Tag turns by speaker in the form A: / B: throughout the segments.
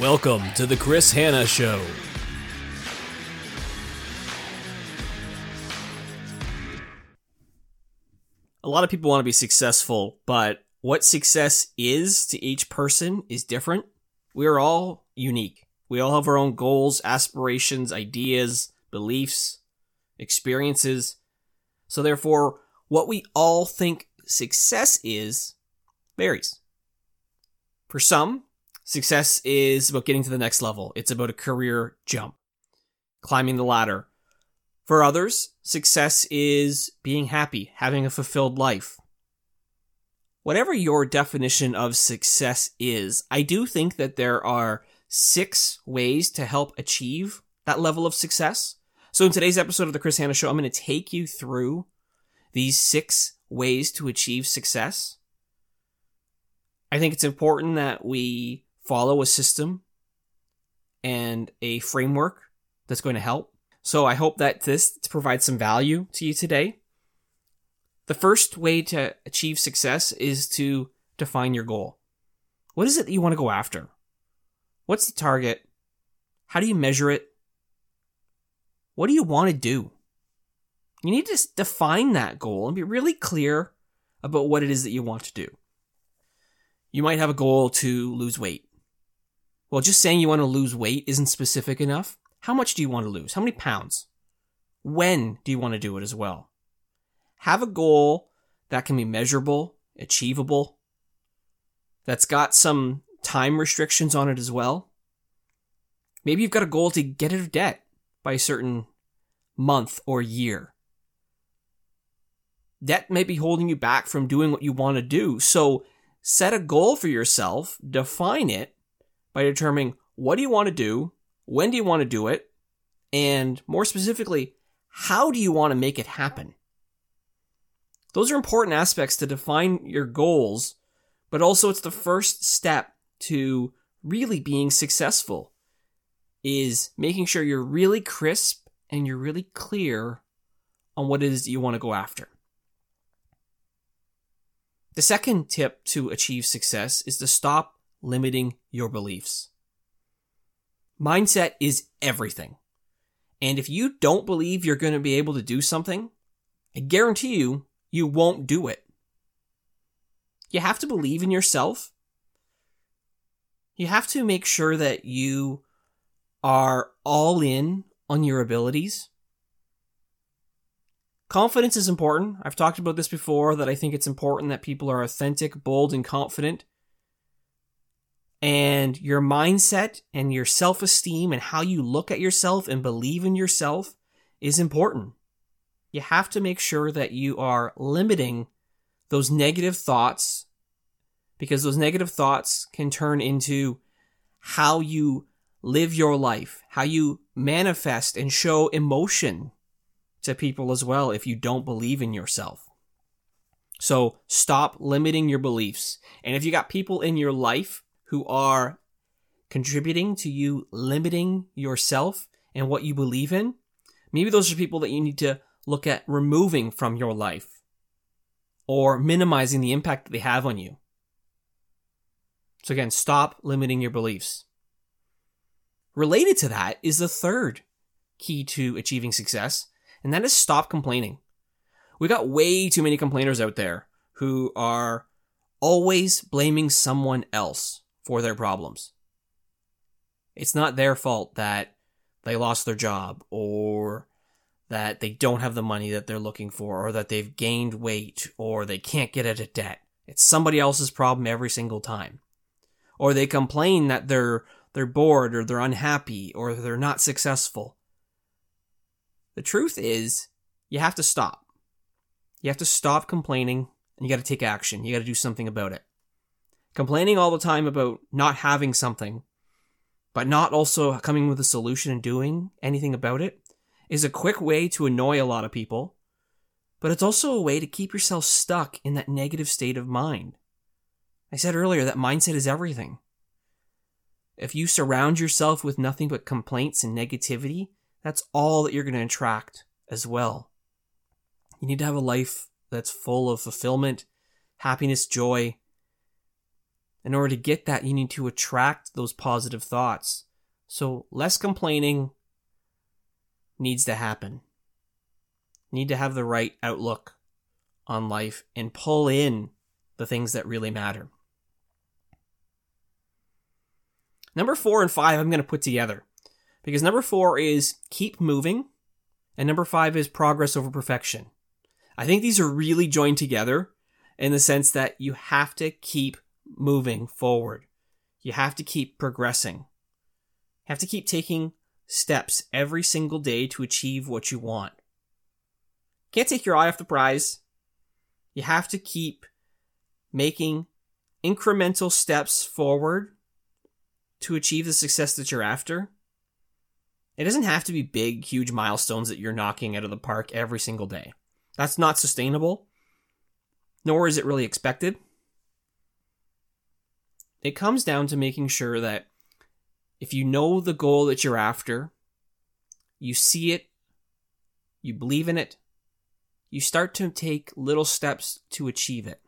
A: Welcome to the Chris Hanna Show. A lot of people want to be successful, but what success is to each person is different. We are all unique. We all have our own goals, aspirations, ideas, beliefs, experiences. So, therefore, what we all think success is varies. For some, success is about getting to the next level, it's about a career jump, climbing the ladder. For others, success is being happy, having a fulfilled life. Whatever your definition of success is, I do think that there are six ways to help achieve that level of success. So in today's episode of the Chris Hanna Show, I'm going to take you through these six ways to achieve success. I think it's important that we follow a system and a framework that's going to help. So I hope that this provides some value to you today. The first way to achieve success is to define your goal. What is it that you want to go after? What's the target? How do you measure it? What do you want to do? You need to define that goal and be really clear about what it is that you want to do. You might have a goal to lose weight. Well, just saying you want to lose weight isn't specific enough. How much do you want to lose? How many pounds? When do you want to do it as well? Have a goal that can be measurable, achievable, that's got some time restrictions on it as well. Maybe you've got a goal to get out of debt by a certain month or year. Debt may be holding you back from doing what you want to do. So set a goal for yourself, define it by determining what do you want to do, when do you want to do it, and more specifically, how do you want to make it happen? Those are important aspects to define your goals, but also it's the first step to really being successful is making sure you're really crisp and you're really clear on what it is that you want to go after. The second tip to achieve success is to stop limiting your beliefs. Mindset is everything. And if you don't believe you're going to be able to do something, I guarantee you, you won't do it. You have to believe in yourself. You have to make sure that you are all in on your abilities. Confidence is important. I've talked about this before that I think it's important that people are authentic, bold, and confident. And your mindset and your self esteem and how you look at yourself and believe in yourself is important. You have to make sure that you are limiting those negative thoughts because those negative thoughts can turn into how you live your life, how you manifest and show emotion to people as well if you don't believe in yourself. So stop limiting your beliefs. And if you got people in your life who are contributing to you limiting yourself and what you believe in, maybe those are people that you need to look at removing from your life or minimizing the impact that they have on you. So again, stop limiting your beliefs. Related to that is the third key to achieving success, and that is stop complaining. We got way too many complainers out there who are always blaming someone else for their problems. It's not their fault that they lost their job or that they don't have the money that they're looking for or that they've gained weight or they can't get out of debt. It's somebody else's problem every single time. Or they complain that they're they're bored or they're unhappy or they're not successful. The truth is, you have to stop. You have to stop complaining and you got to take action. You got to do something about it. Complaining all the time about not having something, but not also coming with a solution and doing anything about it, is a quick way to annoy a lot of people, but it's also a way to keep yourself stuck in that negative state of mind. I said earlier that mindset is everything. If you surround yourself with nothing but complaints and negativity, that's all that you're going to attract as well. You need to have a life that's full of fulfillment, happiness, joy. In order to get that, you need to attract those positive thoughts. So less complaining needs to happen. You need to have the right outlook on life and pull in the things that really matter. Number four and five, I'm going to put together because number four is keep moving, and number five is progress over perfection. I think these are really joined together in the sense that you have to keep moving forward. You have to keep progressing. You have to keep taking steps every single day to achieve what you want. Can't take your eye off the prize. You have to keep making incremental steps forward to achieve the success that you're after. It doesn't have to be big, huge milestones that you're knocking out of the park every single day. That's not sustainable, nor is it really expected. It comes down to making sure that if you know the goal that you're after, you see it, you believe in it, you start to take little steps to achieve it.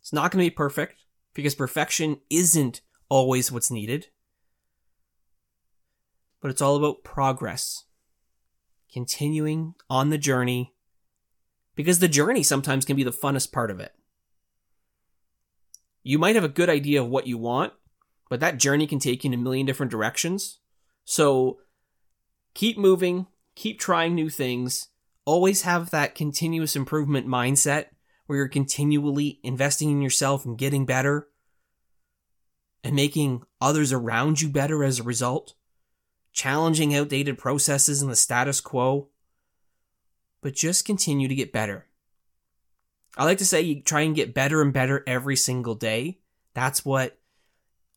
A: It's not going to be perfect because perfection isn't always what's needed. But it's all about progress. Continuing on the journey because the journey sometimes can be the funnest part of it. You might have a good idea of what you want, but that journey can take you in a million different directions. So keep moving, keep trying new things, always have that continuous improvement mindset where you're continually investing in yourself and getting better and making others around you better as a result, challenging outdated processes and the status quo, but just continue to get better. I like to say you try and get better and better every single day. That's what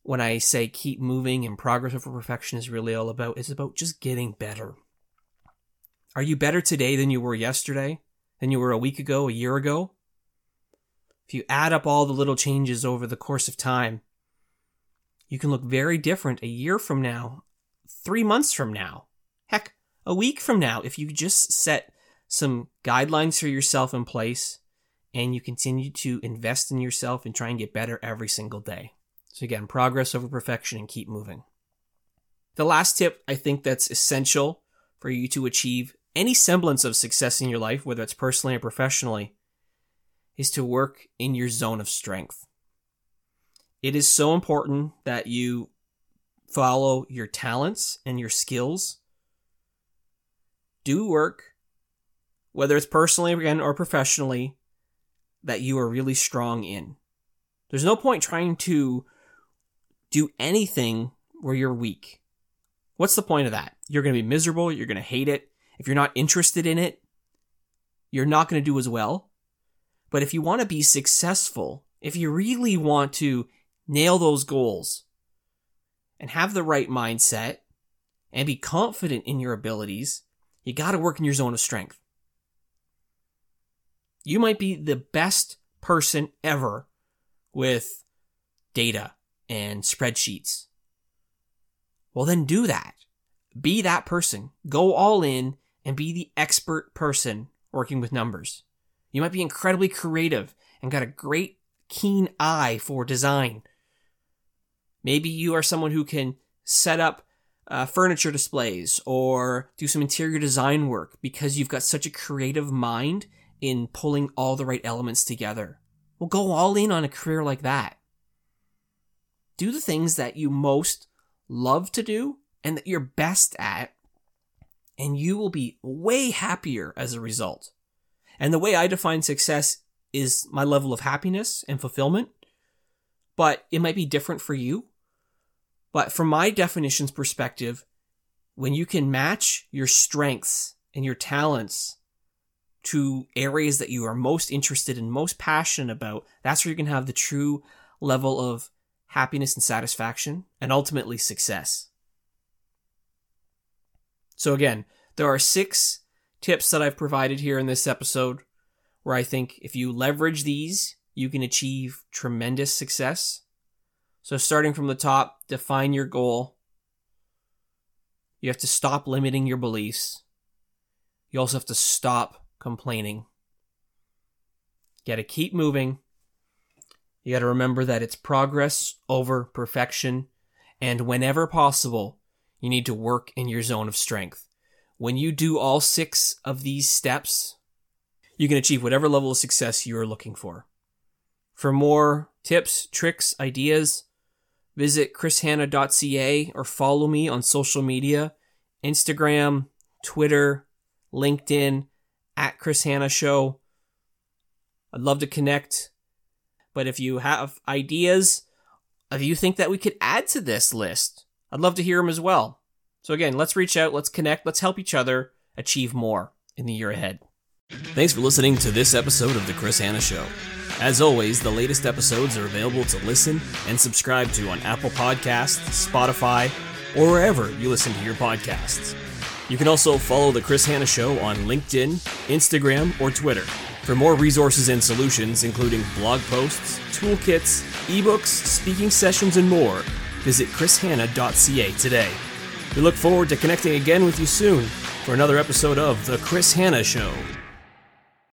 A: when I say keep moving and progress over perfection is really all about. It's about just getting better. Are you better today than you were yesterday? Than you were a week ago, a year ago? If you add up all the little changes over the course of time, you can look very different a year from now, three months from now, heck, a week from now, if you just set some guidelines for yourself in place and you continue to invest in yourself and try and get better every single day. So, again, progress over perfection and keep moving. The last tip I think that's essential for you to achieve any semblance of success in your life, whether it's personally or professionally, is to work in your zone of strength. It is so important that you follow your talents and your skills. Do work, whether it's personally again or professionally, that you are really strong in. There's no point trying to do anything where you're weak. What's the point of that? You're going to be miserable. You're going to hate it. If you're not interested in it, you're not going to do as well. But if you want to be successful, if you really want to nail those goals and have the right mindset and be confident in your abilities, you got to work in your zone of strength. You might be the best person ever with data and spreadsheets. Well, then do that. Be that person. Go all in and be the expert person working with numbers. You might be incredibly creative and got a great keen eye for design Maybe you are someone who can set up uh, furniture displays or do some interior design work because you've got such a creative mind in pulling all the right elements together. Well, go all in on a career like that. Do the things that you most love to do and that you're best at, and you will be way happier as a result. And the way I define success is my level of happiness and fulfillment, but it might be different for you. But from my definition's perspective, when you can match your strengths and your talents to areas that you are most interested in, most passionate about, that's where you can have the true level of happiness and satisfaction and ultimately success. So again, there are six tips that I've provided here in this episode where I think if you leverage these, you can achieve tremendous success. So, starting from the top, define your goal. You have to stop limiting your beliefs. You also have to stop complaining. You got to keep moving. You got to remember that it's progress over perfection. And whenever possible, you need to work in your zone of strength. When you do all six of these steps, you can achieve whatever level of success you are looking for. For more tips, tricks, ideas, visit chrishanna.ca or follow me on social media Instagram, Twitter, LinkedIn, at Chris Hanna Show. I'd love to connect. But if you have ideas, if you think that we could add to this list, I'd love to hear them as well. So again, let's reach out, let's connect, let's help each other achieve more in the year ahead. Thanks for listening to this episode of The Chris Hanna Show. As always, the latest episodes are available to listen and subscribe to on Apple Podcasts, Spotify, or wherever you listen to your podcasts. You can also follow The Chris Hanna Show on LinkedIn, Instagram, or Twitter. For more resources and solutions, including blog posts, toolkits, ebooks, speaking sessions, and more, visit chrishanna.ca today. We look forward to connecting again with you soon for another episode of The Chris Hanna Show.